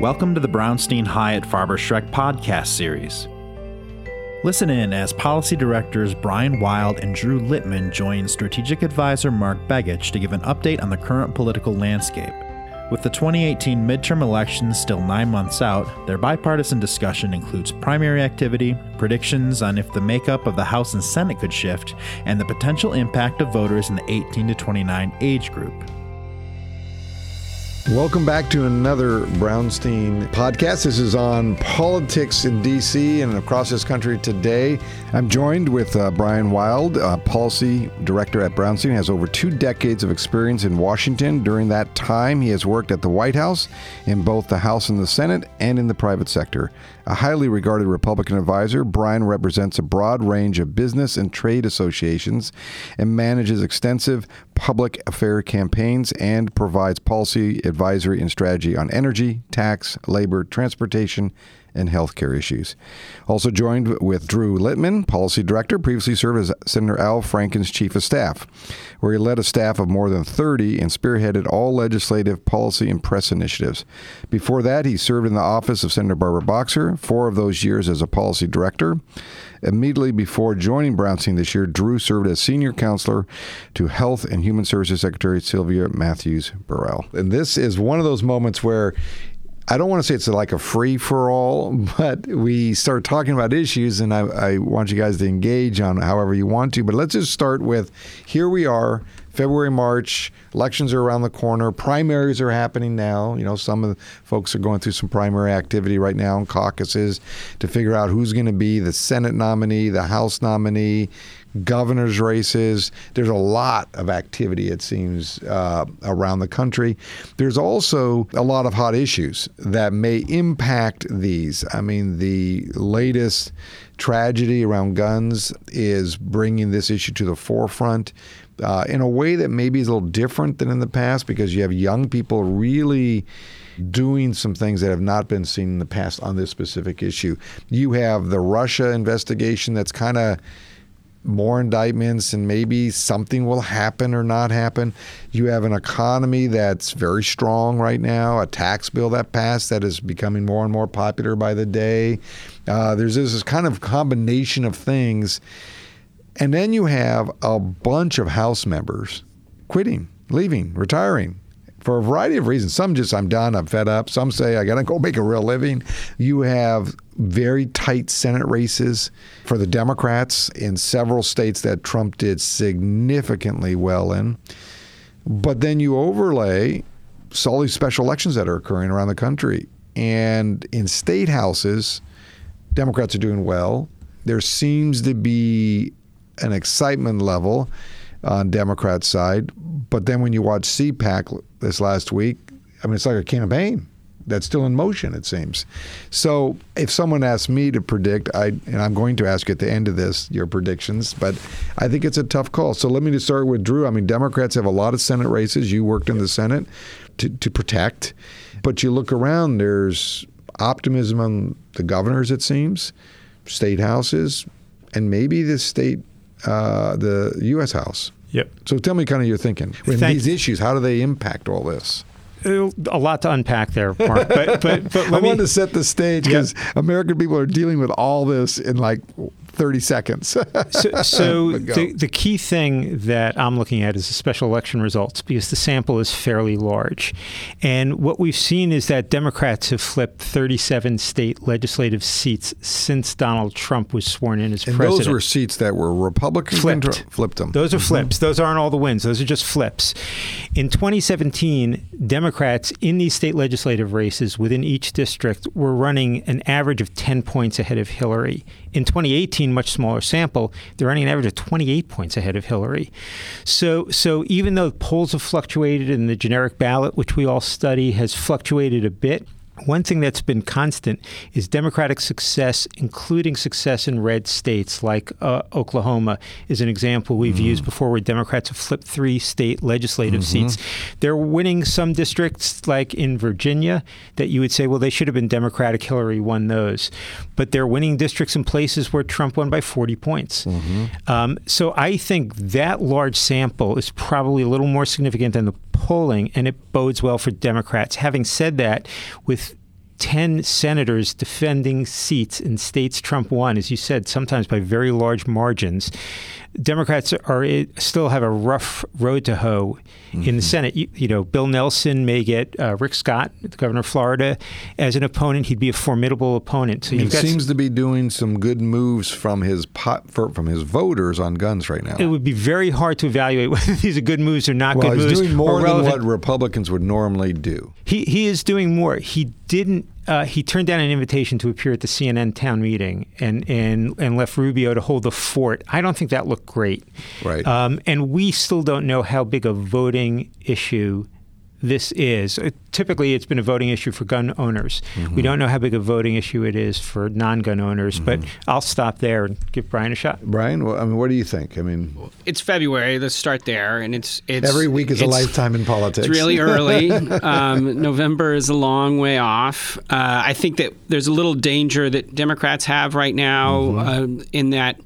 Welcome to the Brownstein Hyatt Farber Schreck podcast series. Listen in as policy directors Brian Wild and Drew Littman join strategic advisor Mark Begich to give an update on the current political landscape. With the 2018 midterm elections still nine months out, their bipartisan discussion includes primary activity, predictions on if the makeup of the House and Senate could shift, and the potential impact of voters in the 18 to 29 age group. Welcome back to another Brownstein podcast. This is on politics in D.C. and across this country today. I'm joined with uh, Brian Wild, uh, policy director at Brownstein, has over two decades of experience in Washington. During that time, he has worked at the White House, in both the House and the Senate, and in the private sector. A highly regarded Republican advisor, Brian represents a broad range of business and trade associations and manages extensive public affair campaigns and provides policy advisory and strategy on energy, tax, labor, transportation, and healthcare issues. Also joined with Drew Littman, policy director, previously served as Senator Al Franken's chief of staff, where he led a staff of more than 30 and spearheaded all legislative policy and press initiatives. Before that, he served in the office of Senator Barbara Boxer, four of those years as a policy director. Immediately before joining Brownstein this year, Drew served as senior counselor to Health and Human Services Secretary Sylvia Mathews Burwell. And this is one of those moments where I don't want to say it's like a free for all, but we start talking about issues, and I, I, want you guys to engage on however you want to. But let's just start with here we are, February, March, elections are around the corner, primaries are happening now. You know, some of the folks are going through some primary activity right now in caucuses to figure out who's going to be the Senate nominee, the House nominee governor's races. There's a lot of activity, it seems, uh, around the country. There's also a lot of hot issues that may impact these. I mean, the latest tragedy around guns is bringing this issue to the forefront. Uh, in a way that maybe is a little different than in the past because you have young people really doing some things that have not been seen in the past on this specific issue. You have the Russia investigation that's kind of more indictments and maybe something will happen or not happen. You have an economy that's very strong right now, a tax bill that passed that is becoming more and more popular by the day. Uh, there's this kind of combination of things. And then you have a bunch of House members quitting, leaving, retiring for a variety of reasons. Some just, I'm done, I'm fed up. Some say, I got to go make a real living. You have very tight Senate races for the Democrats in several states that Trump did significantly well in. But then you overlay all these special elections that are occurring around the country. And in state houses, Democrats are doing well. There seems to be an excitement level on Democrat side. But then when you watch CPAC this last week, I mean, it's like a campaign that's still in motion, it seems. So if someone asks me to predict, I and I'm going to ask you at the end of this your predictions, but I think it's a tough call. So let me just start with Drew. I mean, Democrats have a lot of Senate races. You worked in the Senate to, to protect, but you look around, there's optimism on the governors, it seems, state houses, and maybe the state, uh, the U.S. House. Yep. So tell me kind of your thinking. When these issues, how do they impact all this? a lot to unpack there, Mark. But but, but I me, wanted to set the stage because. American people are dealing with all this in like 30 seconds. so, so the, the key thing that I'm looking at is the special election results because the sample is fairly large. And what we've seen is that Democrats have flipped 37 state legislative seats since Donald Trump was sworn in as and president. Those were seats that were Republican flipped. flipped them. Those are mm-hmm. flips. Those aren't all the wins. Those are just flips. In 2017, Democrats in these state legislative races within each district were running an average of 10 points ahead of Hillary. In 2018, much smaller sample, they're running an average of 28 points ahead of Hillary. So, so even though polls have fluctuated and the generic ballot, which we all study, has fluctuated a bit, one thing that's been constant is Democratic success, including success in red states like uh, Oklahoma, is an example we've mm-hmm. used before where Democrats have flipped three state legislative mm-hmm. seats. They're winning some districts, like in Virginia, that you would say, well, they should have been Democratic. Hillary won those. But they're winning districts in places where Trump won by 40 points. Mm-hmm. Um, so I think that large sample is probably a little more significant than the polling, and it bodes well for Democrats. Having said that, with 10 senators defending seats in states Trump won, as you said, sometimes by very large margins. Democrats are still have a rough road to hoe mm-hmm. in the Senate. You, you, know, Bill Nelson may get uh, Rick Scott, the governor of Florida, as an opponent. He'd be a formidable opponent. So he seems to be doing some good moves from his pot, for, from his voters on guns right now. It would be very hard to evaluate whether these are good moves or not well, good he's moves. doing more than what Republicans would normally do. He he is doing more. He didn't uh, he turned down an invitation to appear at the CNN town meeting and, and, and left Rubio to hold the fort. I don't think that looked great. Right. Um, and we still don't know how big a voting issue this is. Uh, typically, it's been a voting issue for gun owners. Mm-hmm. We don't know how big a voting issue it is for non-gun owners, mm-hmm. but I'll stop there and give Brian a shot. Brian, well, I mean, what do you think? I mean, it's February. Let's start there, and it's it's every week is a lifetime in politics. It's really early. um, November is a long way off. Uh, I think that there's a little danger that Democrats have right now mm-hmm. uh, in that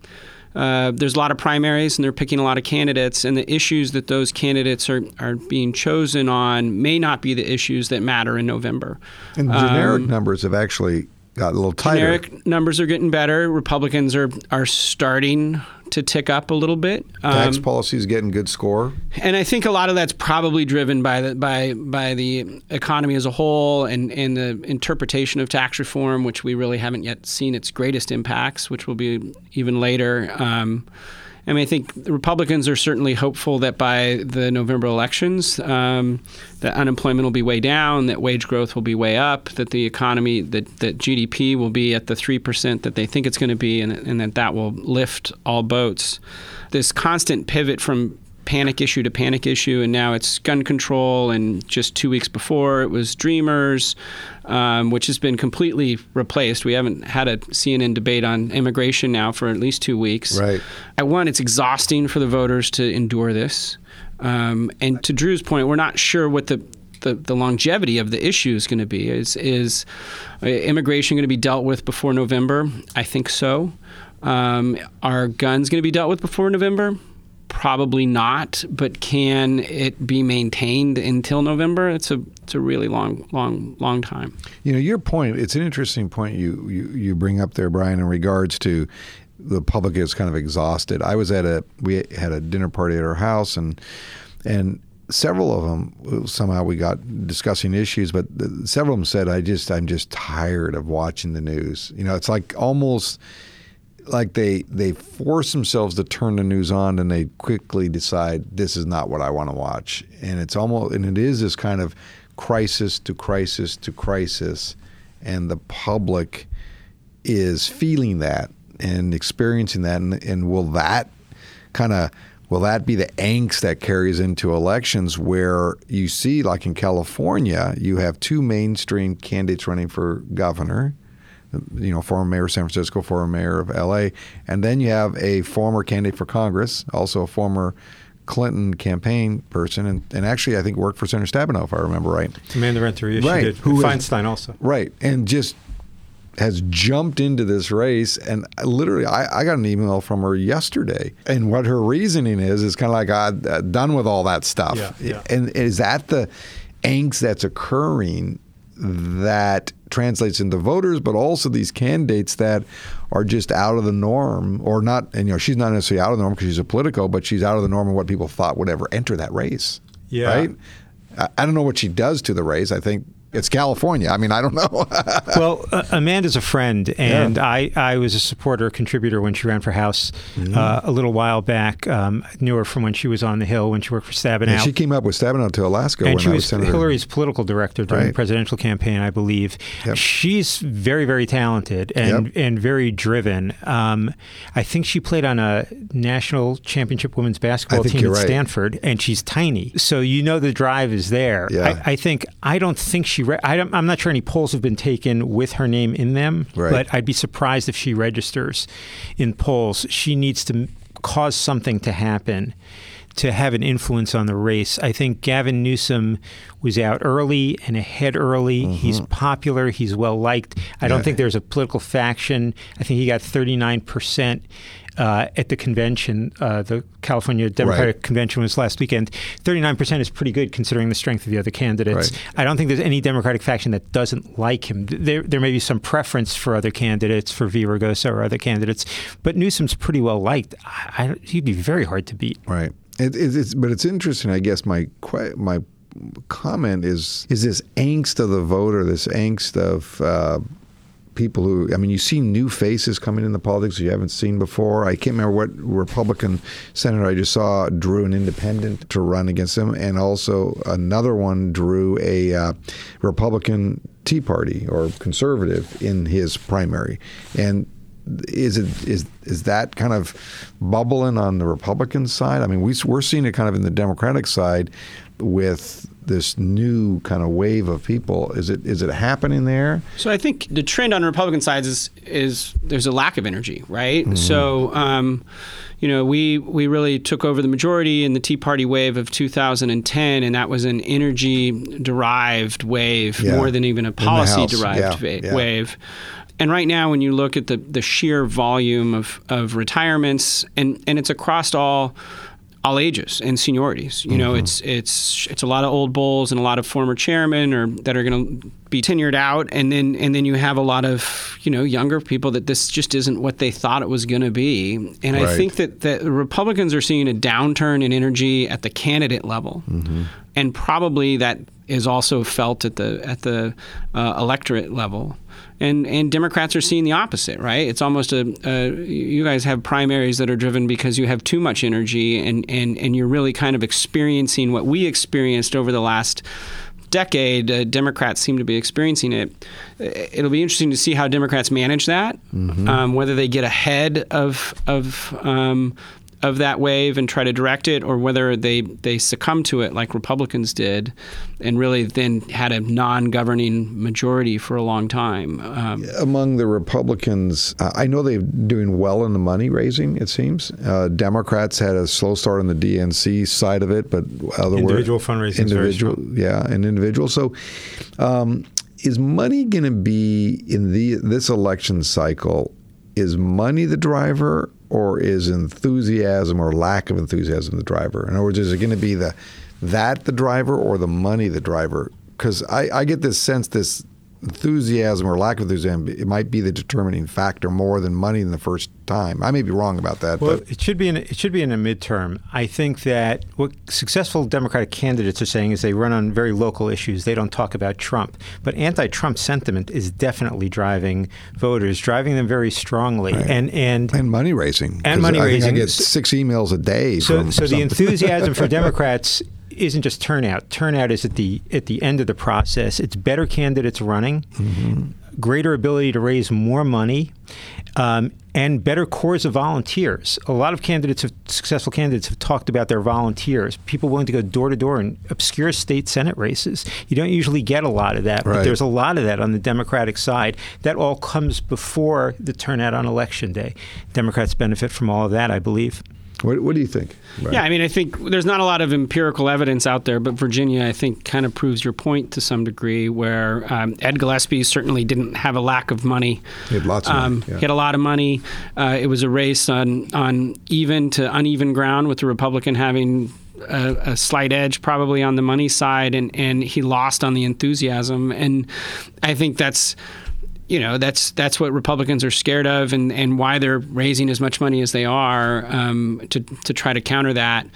uh, there's a lot of primaries and they're picking a lot of candidates, and the issues that those candidates are, are being chosen on may not be the issues that matter in November. And generic um, numbers have actually got a little tighter. Generic numbers are getting better. Republicans are are starting to tick up a little bit. Tax um, policy is getting good score, and I think a lot of that's probably driven by the by by the economy as a whole and and the interpretation of tax reform, which we really haven't yet seen its greatest impacts, which will be even later. Um, I mean, I think Republicans are certainly hopeful that by the November elections, um, that unemployment will be way down, that wage growth will be way up, that the economy, that, that GDP will be at the 3% that they think it's going to be, and, and that that will lift all boats. This constant pivot from panic issue to panic issue, and now it's gun control. And just two weeks before, it was Dreamers, um, which has been completely replaced. We haven't had a CNN debate on immigration now for at least two weeks. Right. I one, it's exhausting for the voters to endure this. Um, and to Drew's point, we're not sure what the the, the longevity of the issue is going to be. Is is uh, immigration going to be dealt with before November? I think so. Um, are guns going to be dealt with before November? Probably not, but can it be maintained until November? It's a it's a really long, long, long time. You know, your point. It's an interesting point you you, you bring up there, Brian, in regards to the public is kind of exhausted. I was at a we had a dinner party at our house, and and several of them somehow we got discussing issues, but several of them said, "I just I'm just tired of watching the news." You know, it's like almost like they they force themselves to turn the news on and they quickly decide this is not what I want to watch. And it's almost and it is this kind of crisis to crisis to crisis and the public is feeling that and experiencing that and, and will that kind of will that be the angst that carries into elections where you see like in California you have two mainstream candidates running for governor you know, former mayor of San Francisco, former mayor of L.A., and then you have a former candidate for Congress, also a former Clinton campaign person, and, and actually I think worked for Senator Stabenow, if I remember right. Amanda Renteria, yes, right. did. Who Feinstein is, also. Right, and just has jumped into this race, and literally, I, I, got an email from her yesterday, and what her reasoning is is kind of like, I'm uh, done with all that stuff. Yeah, yeah. And is that the angst that's occurring that translates into voters, but also these candidates that are just out of the norm, or not. And you know, she's not necessarily out of the norm because she's a politico, but she's out of the norm of what people thought would ever enter that race. Yeah. Right. I don't know what she does to the race. I think it's California. I mean, I don't know. well, uh, Amanda's a friend, and yeah. I, I was a supporter, contributor when she ran for House mm-hmm. uh, a little while back. Um, I knew her from when she was on the Hill, when she worked for Stabenow. Yeah, she came up with Stabenow to Alaska and she was, was Hillary's political director during right. the presidential campaign, I believe. Yep. She's very, very talented and, yep. and very driven. Um, I think she played on a national championship women's basketball team at right. Stanford, and she's tiny. So you know the drive is there. Yeah. I, I think, I don't think she re- I am not sure any polls have been taken with her name in them, right. but I'd be surprised if she registers in polls. She needs to cause something to happen to have an influence on the race. I think Gavin Newsom was out early and ahead early. Mm-hmm. He's popular. He's well liked. I don't think there's a political faction. I think he got 39 percent uh, at the convention, uh, the California Democratic right. Convention was last weekend. 39% is pretty good considering the strength of the other candidates. Right. I don't think there's any Democratic faction that doesn't like him. There, there may be some preference for other candidates, for Villaraigosa or other candidates, but Newsom's pretty well liked. I, he'd be very hard to beat. Right. It, it's, but it's interesting. I guess my my comment is is this angst of the voter, this angst of uh, people who, I mean, you see new faces coming in the politics you haven't seen before. I can't remember what Republican senator I just saw drew an independent to run against him, and also another one drew a uh, Republican Tea Party or conservative in his primary. And is it is is that kind of bubbling on the Republican side? I mean, we, we're seeing it kind of in the Democratic side with this new kind of wave of people. Is it is it happening there? So I think the trend on Republican sides is is there's a lack of energy, right? Mm-hmm. So. Um, you know, we we really took over the majority in the Tea Party wave of 2010, and that was an energy-derived wave yeah. more than even a policy-derived yeah. yeah. wave. And right now, when you look at the the sheer volume of of retirements, and and it's across all all ages and seniorities. You mm-hmm. know, it's it's it's a lot of old bulls and a lot of former chairmen or that are going to be tenured out, and then and then you have a lot of you know younger people that this just isn't what they thought it was going to be. And right. I think that that Republicans are seeing a downturn in energy at the candidate level, mm-hmm. and probably that is also felt at the at the uh, electorate level and and Democrats are seeing the opposite, right? It's almost a, a, you guys have primaries that are driven because you have too much energy, and and and you're really kind of experiencing what we experienced over the last decade. Uh, Democrats seem to be experiencing it. Uh, it'll be interesting to see how Democrats manage that, mm-hmm. um, whether they get ahead of of um, of that wave and try to direct it, or whether they, they succumb to it like Republicans did, and really then had a non-governing majority for a long time. Um, Among the Republicans, uh, I know they're doing well in the money raising. It seems uh, Democrats had a slow start on the DNC side of it, but other individual fundraising, individual, yeah, an individual. So. Um, is money going to be in the this election cycle? Is money the driver, or is enthusiasm or lack of enthusiasm the driver? In other words, is it going to be the that the driver or the money the driver? Because I, I get this sense this enthusiasm or lack of enthusiasm it might be the determining factor more than money in the first time. I may be wrong about that. Well, but. it should be in it should be in a midterm. I think that what successful Democratic candidates are saying is they run on very local issues. They don't talk about Trump, but anti-Trump sentiment is definitely driving voters, driving them very strongly, right. and and and money raising and money I raising. I get six emails a day. So, so the enthusiasm for Democrats isn't just turnout. Turnout is at the at the end of the process. It's better candidates running, mm-hmm. greater ability to raise more money, um, and better cores of volunteers. A lot of candidates, have, successful candidates, have talked about their volunteers. People willing to go door to door in obscure state senate races. You don't usually get a lot of that, right. but there's a lot of that on the Democratic side. That all comes before the turnout on election day. Democrats benefit from all of that, I believe. What, what do you think? Right. Yeah, I mean, I think there's not a lot of empirical evidence out there, but Virginia, I think, kind of proves your point to some degree. Where um, Ed Gillespie certainly didn't have a lack of money. He had lots of um, money. Yeah. He had a lot of money. Uh, it was a race on on even to uneven ground, with the Republican having a, a, slight edge probably on the money side, and, and he lost on the enthusiasm. And I think that's you know that's that's what Republicans are scared of, and, and why they're raising as much money as they are um, to to try to counter that.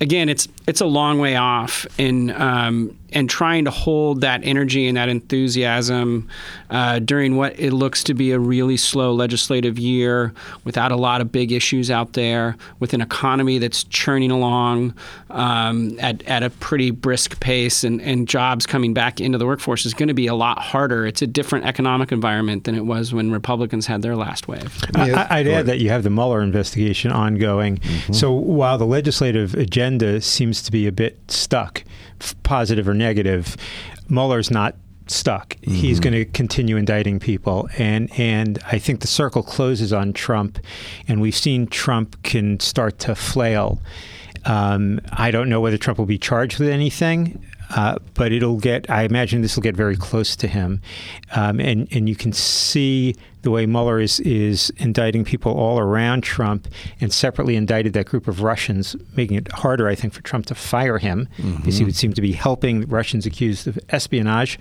Again, it's it's a long way off, and um, and trying to hold that energy and that enthusiasm uh, during what it looks to be a really slow legislative year without a lot of big issues out there, with an economy that's churning along um, at, at a pretty brisk pace and, and jobs coming back into the workforce is going to be a lot harder. It's a different economic environment than it was when Republicans had their last wave. Yeah, I, would add that you have the Mueller investigation ongoing. Mm-hmm. So while the legislative agenda seems to be a bit stuck, positive or negative, Mueller's not stuck. Mm-hmm. He's going to continue indicting people, and and I think the circle closes on Trump, and we've seen Trump can start to flail. Um, I don't know whether Trump will be charged with anything. Uh, but it'll get, I imagine this will get very close to him. Um, and, and you can see the way Mueller is, is indicting people all around Trump and separately indicted that group of Russians, making it harder, I think, for Trump to fire him mm-hmm. because he would seem to be helping Russians accused of espionage.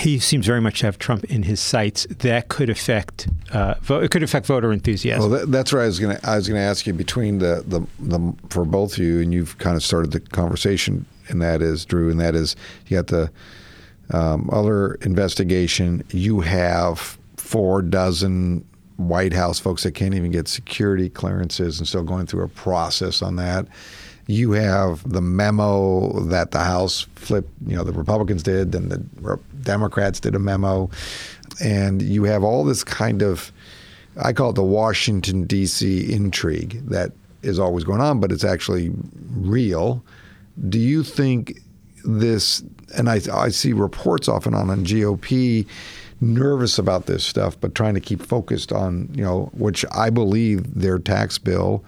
He seems very much to have Trump in his sights. That could affect uh, it could affect voter enthusiasm. Well, that, that's where I was going to I was going to ask you between the, the the for both of you, and you've kind of started the conversation and that is Drew, and that is you got the um, other investigation. You have four dozen White House folks that can't even get security clearances and still going through a process on that. You have the memo that the House flipped, you know, the Republicans did, and the Democrats did a memo. And you have all this kind of, I call it the Washington, D.C. intrigue that is always going on, but it's actually real. Do you think this, and I, I see reports off and on on GOP nervous about this stuff, but trying to keep focused on, you know, which I believe their tax bill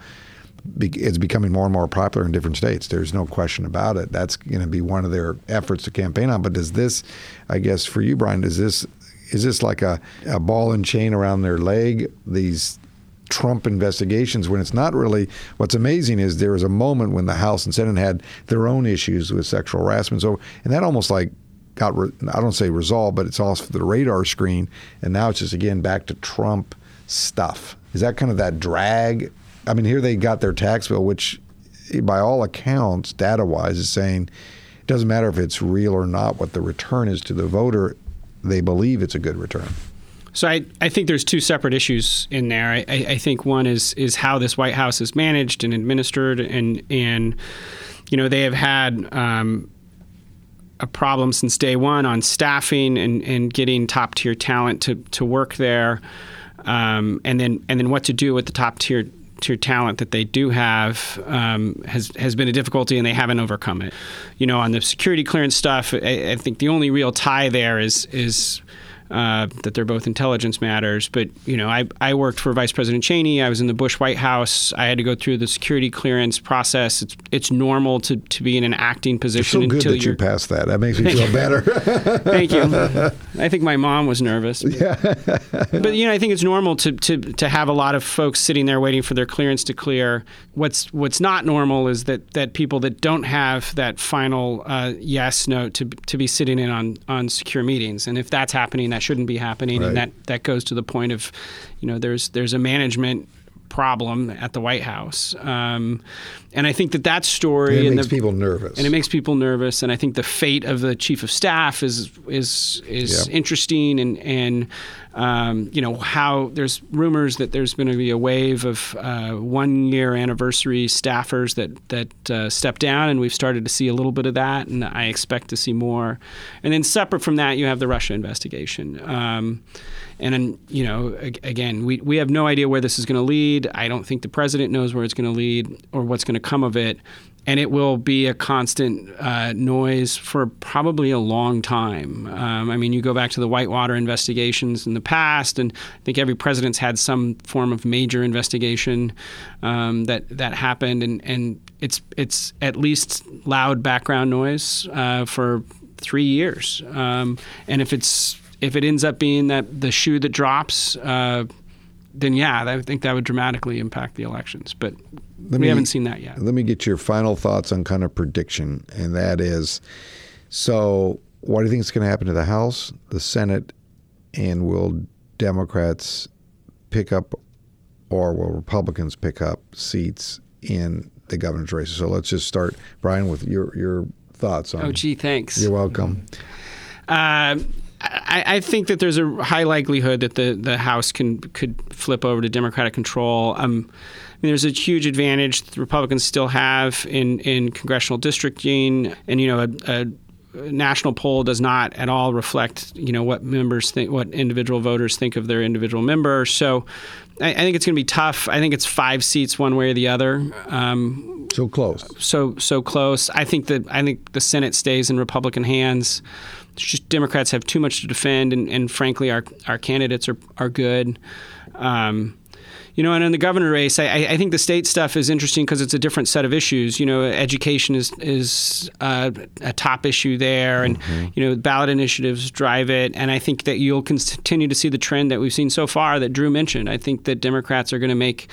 is becoming more and more popular in different states. There's no question about it. That's going to be one of their efforts to campaign on. But does this, I guess, for you, Brian, is this is this like a, a ball and chain around their leg? These Trump investigations when it's not really. What's amazing is there was a moment when the House and Senate had their own issues with sexual harassment. So, and that almost like got, re, I don't say resolved, but it's off the radar screen. And now it's just again back to Trump stuff. Is that kind of that drag? I mean, here they got their tax bill, which by all accounts, data wise, is saying it doesn't matter if it's real or not, what the return is to the voter, they believe it's a good return. So I, I think there's two separate issues in there. I, I think one is is how this White House is managed and administered, and and you know they have had um, a problem since day one on staffing and, and getting top tier talent to, to work there, um, and then and then what to do with the top tier tier talent that they do have um, has has been a difficulty, and they haven't overcome it. You know, on the security clearance stuff, I, I think the only real tie there is is uh, that they're both intelligence matters. But you know, I, I worked for Vice President Cheney. I was in the Bush White House. I had to go through the security clearance process. It's it's normal to, to be in an acting position. It's so good that you passed that. That makes me feel better. Thank you. I think my mom was nervous. But, yeah. but you know, I think it's normal to, to to have a lot of folks sitting there waiting for their clearance to clear. What's what's not normal is that that people that don't have that final uh, yes no to to be sitting in on on secure meetings. And if that's happening that shouldn't be happening, right. and that that goes to the point of, you know, there's there's a management problem at the White House. Um, and I think that that story and it makes the, people nervous. And it makes people nervous. And I think the fate of the chief of staff is is is yep. interesting. And and um, you know how there's rumors that there's going to be a wave of uh, one year anniversary staffers that that uh, step down, and we've started to see a little bit of that. And I expect to see more. And then separate from that, you have the Russia investigation. Um, and then, you know, again, we, we have no idea where this is going to lead. I don't think the president knows where it's going to lead or what's going to come of it. And it will be a constant uh, noise for probably a long time. Um, I mean, you go back to the Whitewater investigations in the past, and I think every president's had some form of major investigation um, that that happened, and, and it's it's at least loud background noise uh, for three years. Um, and if it's if it ends up being that the shoe that drops, uh, then yeah, I think that would dramatically impact the elections. But let we me, haven't seen that yet. Let me get your final thoughts on kind of prediction, and that is so. What do you think is going to happen to the House, the Senate, and will Democrats pick up, or will Republicans pick up seats in the governor's races? So let's just start, Brian, with your your thoughts on. Oh, gee, thanks. You're welcome. Uh, I, I, think that there's a high likelihood that the, the House can could flip over to Democratic control. Um, I mean, there's a huge advantage the Republicans still have in, in congressional districting, and you know, a, a national poll does not at all reflect, you know, what members think, what individual voters think of their individual member. So, I, I think it's going to be tough. I think it's five seats one way or the other. Um, so close. So so close. I think that I think the Senate stays in Republican hands just Democrats have too much to defend, and, and frankly, our our candidates are are good. Um, You know, and in the governor race, I, I think the state stuff is interesting because it's a different set of issues. You know, education is is uh, a top issue there, and mm-hmm. you know, ballot initiatives drive it. And I think that you'll continue to see the trend that we've seen so far that Drew mentioned. I think that Democrats are going to make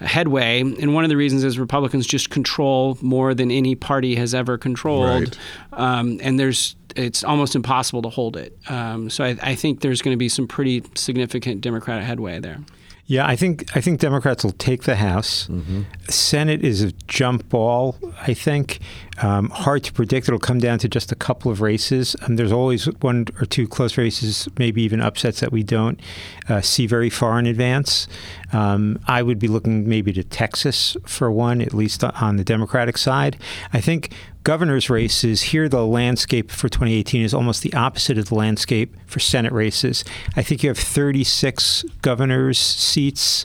headway. And one of the reasons is Republicans just control more than any party has ever controlled. Right. Um, and there's it's almost impossible to hold it. Um, so I, I think there's going to be some pretty significant Democratic headway there. Yeah, I think I think Democrats will take the House. Mm-hmm. Senate is a jump ball. I think um, hard to predict. It'll come down to just a couple of races. And there's always one or two close races, maybe even upsets that we don't uh, see very far in advance. Um, I would be looking maybe to Texas for one, at least on the Democratic side. I think governor's races, here the landscape for 2018 is almost the opposite of the landscape for Senate races. I think you have 36 governor's seats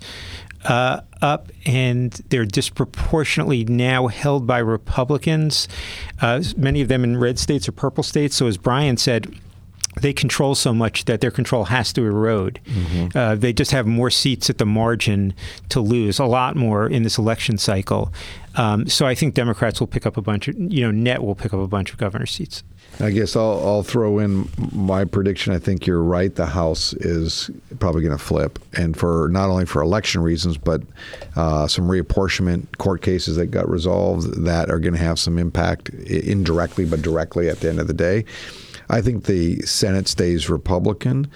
uh, up, and they're disproportionately now held by Republicans, uh, many of them in red states or purple states. So, as Brian said, they control so much that their control has to erode. Mm-hmm. Uh, they just have more seats at the margin to lose, a lot more in this election cycle. Um, so I think Democrats will pick up a bunch of, you know, net will pick up a bunch of governor seats. I guess I'll, I'll throw in my prediction. I think you're right. The House is probably going to flip, and for not only for election reasons, but uh, some reapportionment court cases that got resolved that are going to have some impact indirectly, but directly at the end of the day. I think the Senate stays Republican,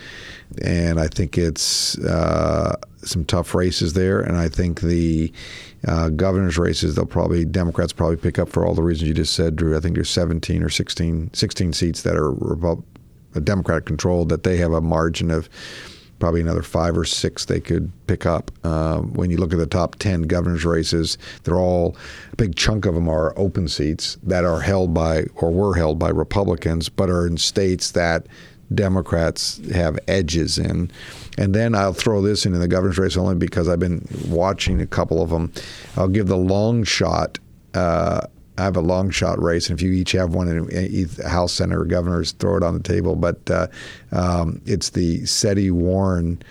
and I think it's uh, some tough races there. And I think the uh, governor's races, they'll probably Democrats probably pick up for all the reasons you just said, Drew. I think there's 17 or 16, 16 seats that are Repu- Democratic controlled that they have a margin of probably another five or six they could pick up. Uh, when you look at the top 10 governor's races, they're all, a big chunk of them are open seats that are held by, or were held by Republicans, but are in states that Democrats have edges in. And then I'll throw this into the governor's race only because I've been watching a couple of them. I'll give the long shot. Uh, I have a long shot race, and if you each have one in House, Senate, or governors, throw it on the table. But uh, um, it's the Setti Warren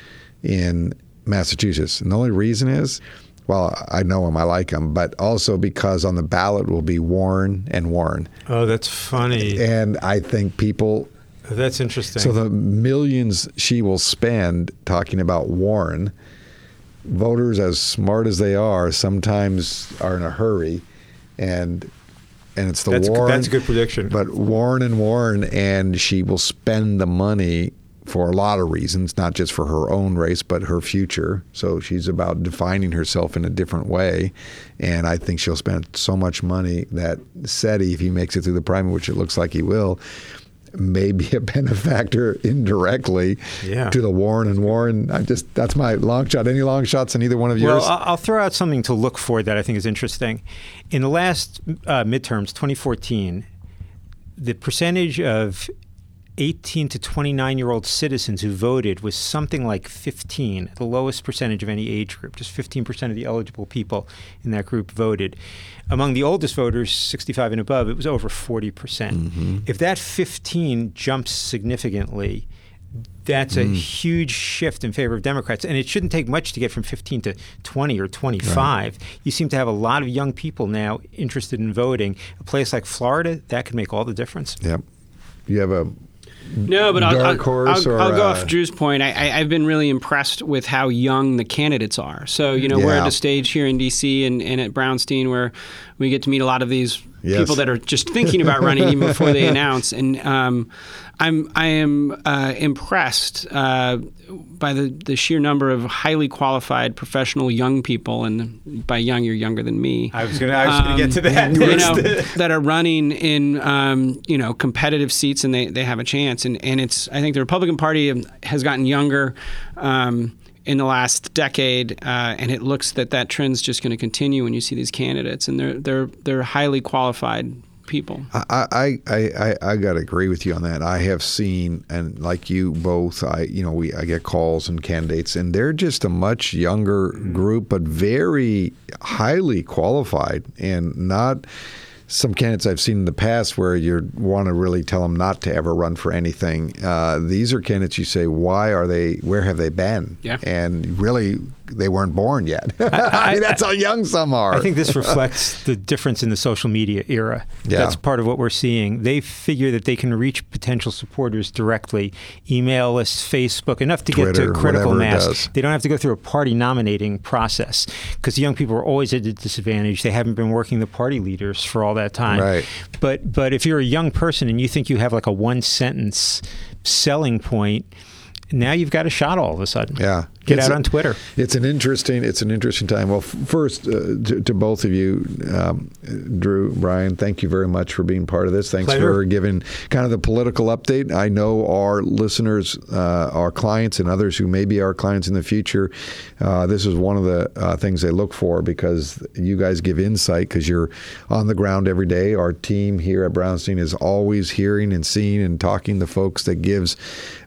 in Massachusetts, and the only reason is, well, I know him, I like him, but also because on the ballot will be Warren and Warren. Oh, that's funny. And I think people. That's interesting. So the millions she will spend talking about Warren, voters as smart as they are, sometimes are in a hurry and and it's the that's, Warren. That's a good prediction. But Warren and Warren, and she will spend the money for a lot of reasons, not just for her own race, but her future. So she's about defining herself in a different way. And I think she'll spend so much money that Setti, if he makes it through the primary, which it looks like he will, may be a benefactor indirectly yeah. to the Warren and Warren. I just that's my long shot. Any long shots in either one of yours? Well, I'll throw out something to look for that I think is interesting. In the last uh, midterms, 2014, the percentage of 18 to 29 year old citizens who voted was something like 15, the lowest percentage of any age group. Just 15% of the eligible people in that group voted. Among the oldest voters, 65 and above, it was over 40%. percent mm hmm If that 15 jumps significantly, that's a mm. huge shift in favor of Democrats. And it shouldn't take much to get from 15 to 20 or 25. Right. You seem to have a lot of young people now interested in voting. A place like Florida, that could make all the difference. Yep. You have a no, but I'll, I'll, I'll, or, I'll, go uh, off Drew's point. I, have been really impressed with how young the candidates are. So, you know, yeah. we're at a stage here in D.C. And, and, at Brownstein where we get to meet a lot of these yes. people that are just thinking about running even before they announce. And um, I'm I am uh, impressed uh, by the, the sheer number of highly qualified professional young people, and by young you're younger than me. I was going to um, to get to that. You know, that are running in um, you know competitive seats, and they, they have a chance. And and it's I think the Republican Party has gotten younger. Um, in the last decade, uh, and it looks that that trend's just going to continue when you see these candidates, and they're they're they're highly qualified people. I, I, I, I got to agree with you on that. I have seen, and like you both, I you know we I get calls and candidates, and they're just a much younger mm-hmm. group, but very highly qualified, and not some candidates I've seen in the past where you want to really tell them not to ever run for anything. Uh, these are candidates you say, why are they? Where have they been? Yeah. And really they weren't born yet. I, mean, that's how young some are. I think this reflects the difference in the social media era. Yeah. That's part of what we're seeing. They figure that they can reach potential supporters directly, email lists, Facebook, enough to get Twitter, to critical mass. does. They don't have to go through a party nominating process because young people are always at a disadvantage. They haven't been working the party leaders for all that time. Right. But but if you're a young person and you think you have like a one sentence selling point, now you've got a shot all of a sudden. Yeah. Get It's out a- on Twitter. It's an interesting. It's an interesting time. Well, first uh, to, to both of you, um, Drew, Brian, thank you very much for being part of this. Thanks Pleasure. for giving kind of the political update. I know our listeners, uh, our clients, and others who may be our clients in the future. Uh, this is one of the uh, things they look for because you guys give insight because you're on the ground every day. Our team here at Brownstein is always hearing and seeing and talking to folks that gives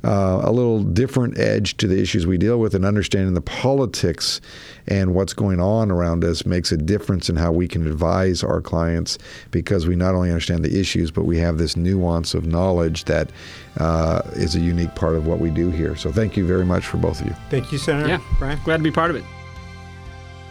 uh, a little different edge to the issues we deal with and understanding the politics and what's going on around us makes a difference in how we can advise our clients because we not only understand the issues but we have this nuance of knowledge that uh, is a unique part of what we do here so thank you very much for both of you Thank you, Senator. Yeah, Brian. glad to be part of it.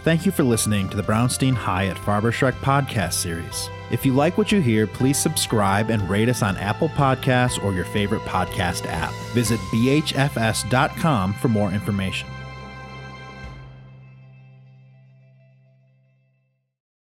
Thank you for listening to the Brownstein Hyatt Farber Schreck podcast series. If you like what you hear, please subscribe and rate us on Apple Podcasts or your favorite podcast app. Visit bhfs.com for more information.